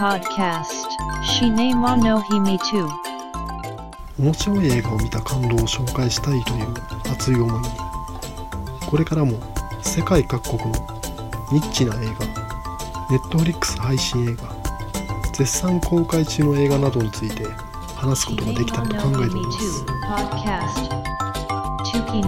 podcast. 面白い映画を見た感動を紹介したいという熱い思いにこれからも世界各国のニッチな映画ネットフリックス配信映画絶賛公開中の映画などについて話すことができたらと考えています。Tuki